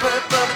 purple.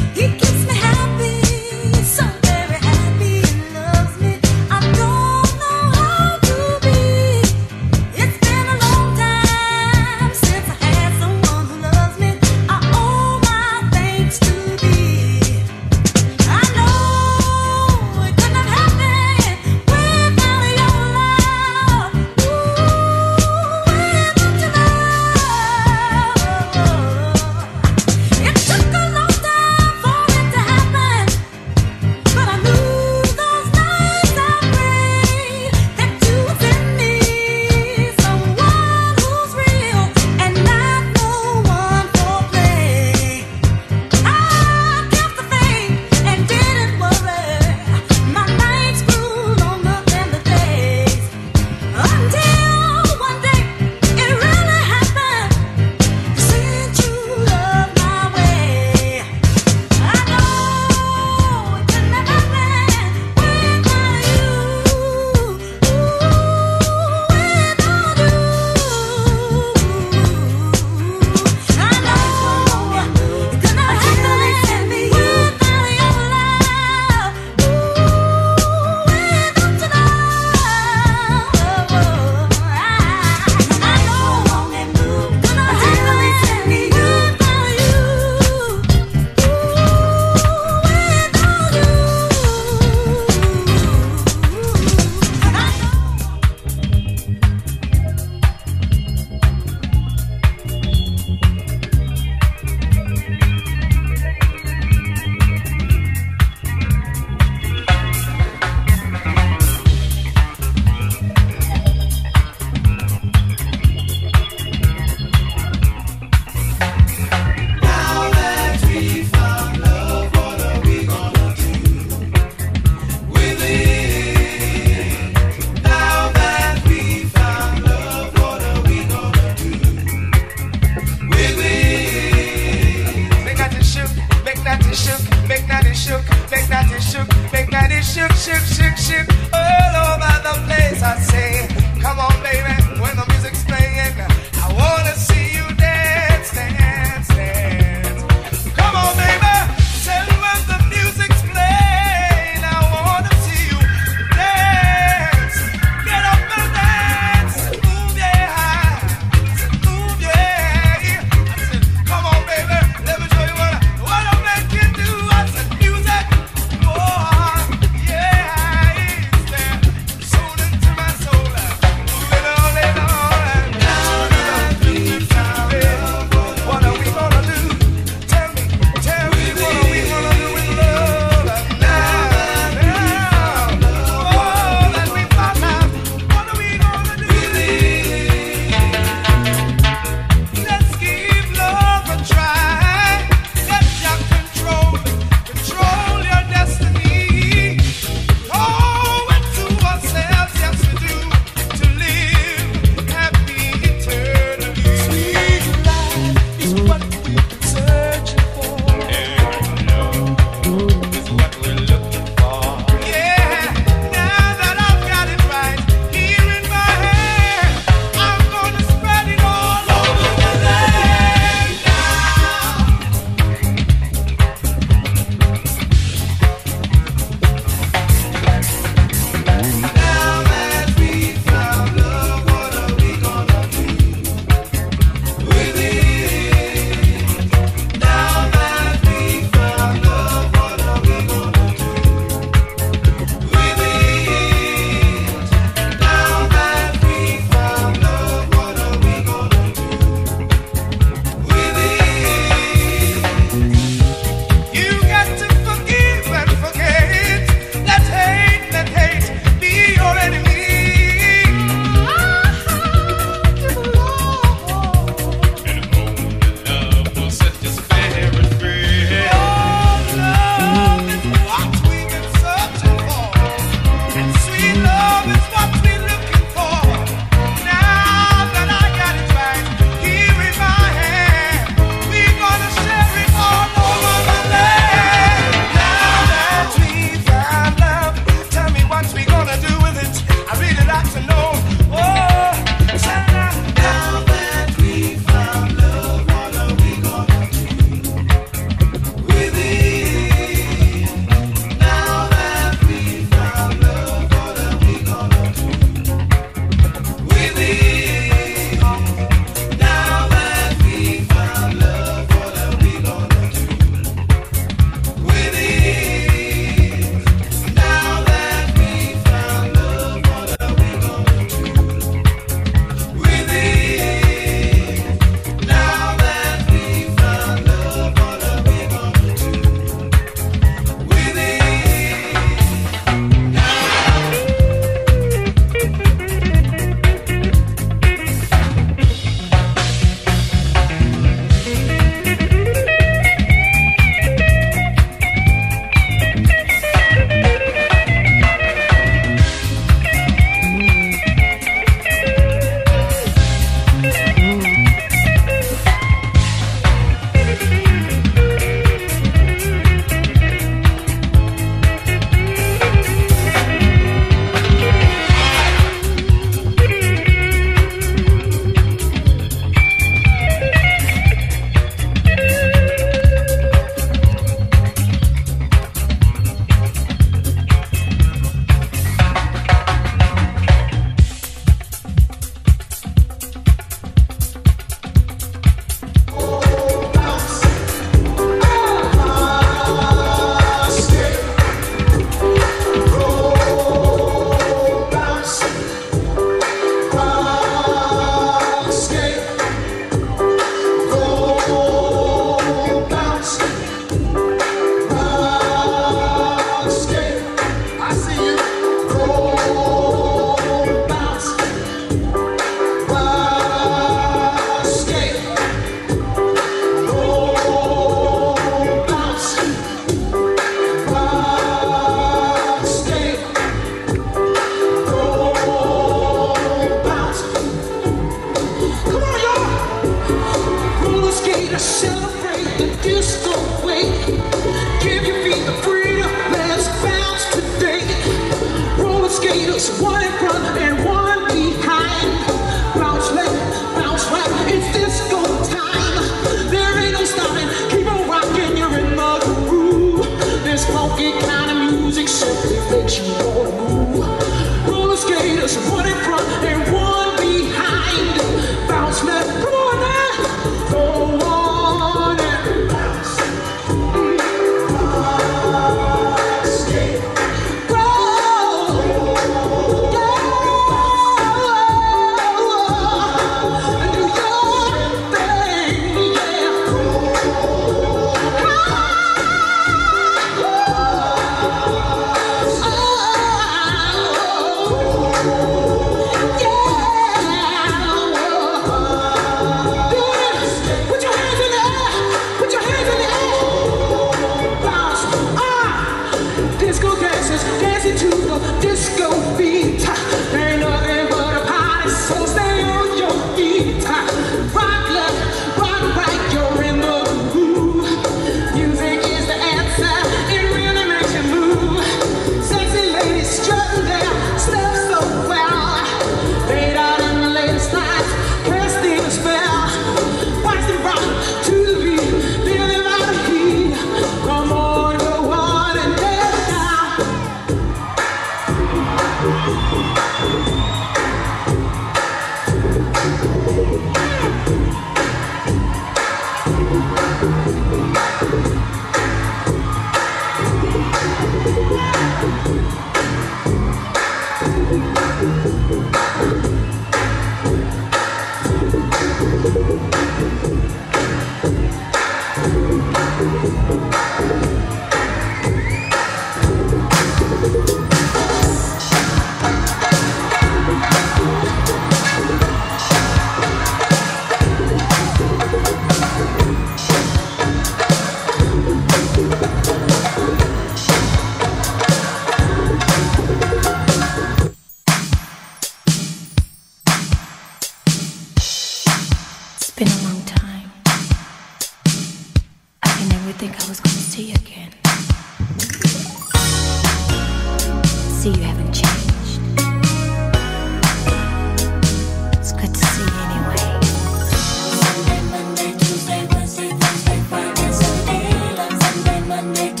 Make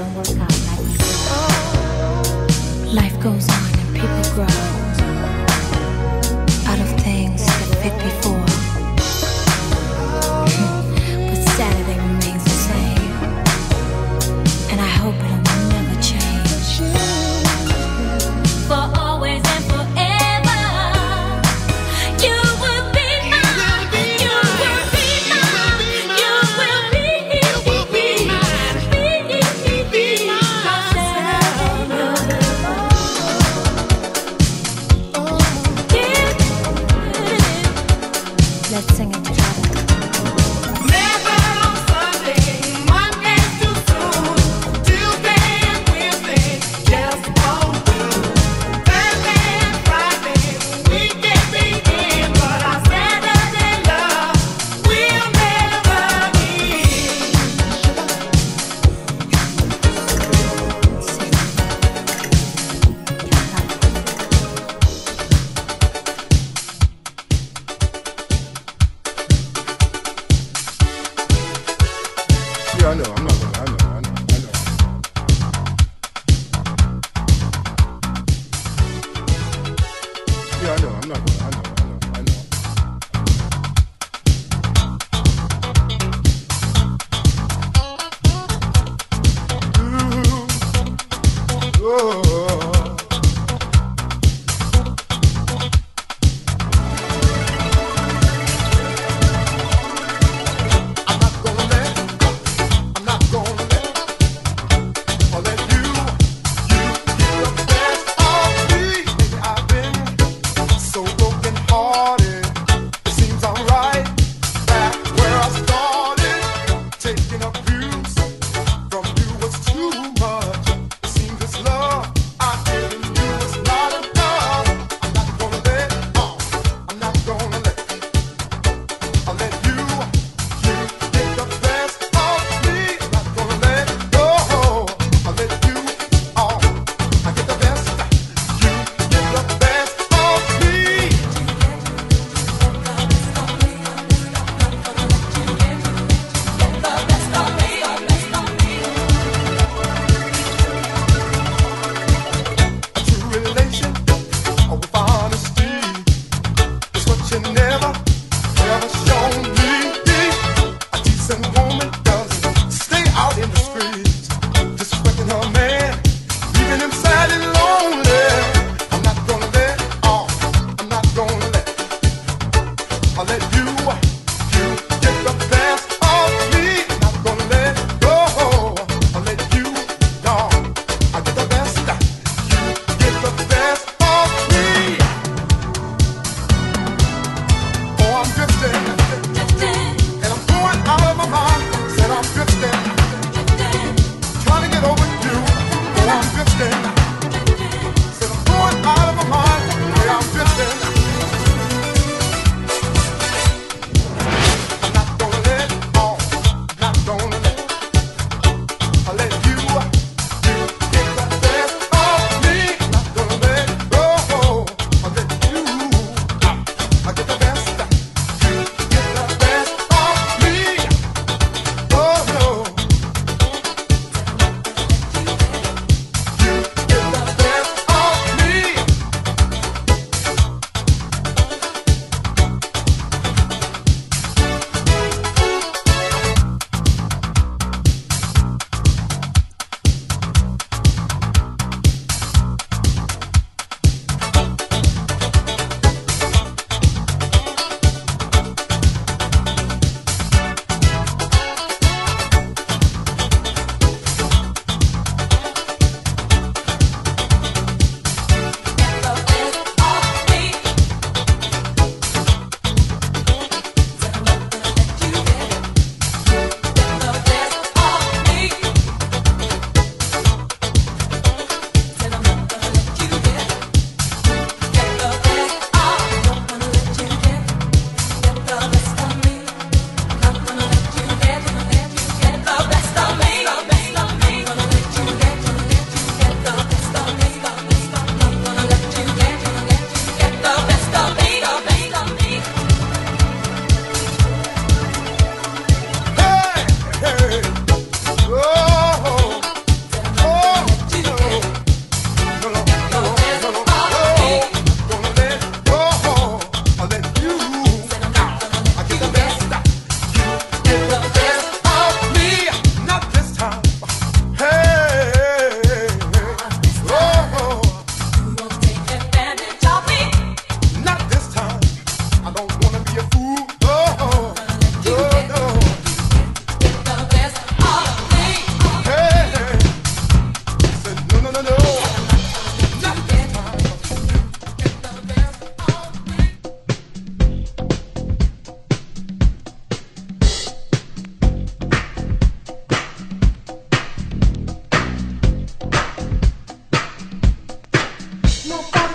don't work out like you. Life goes on.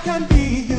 can be.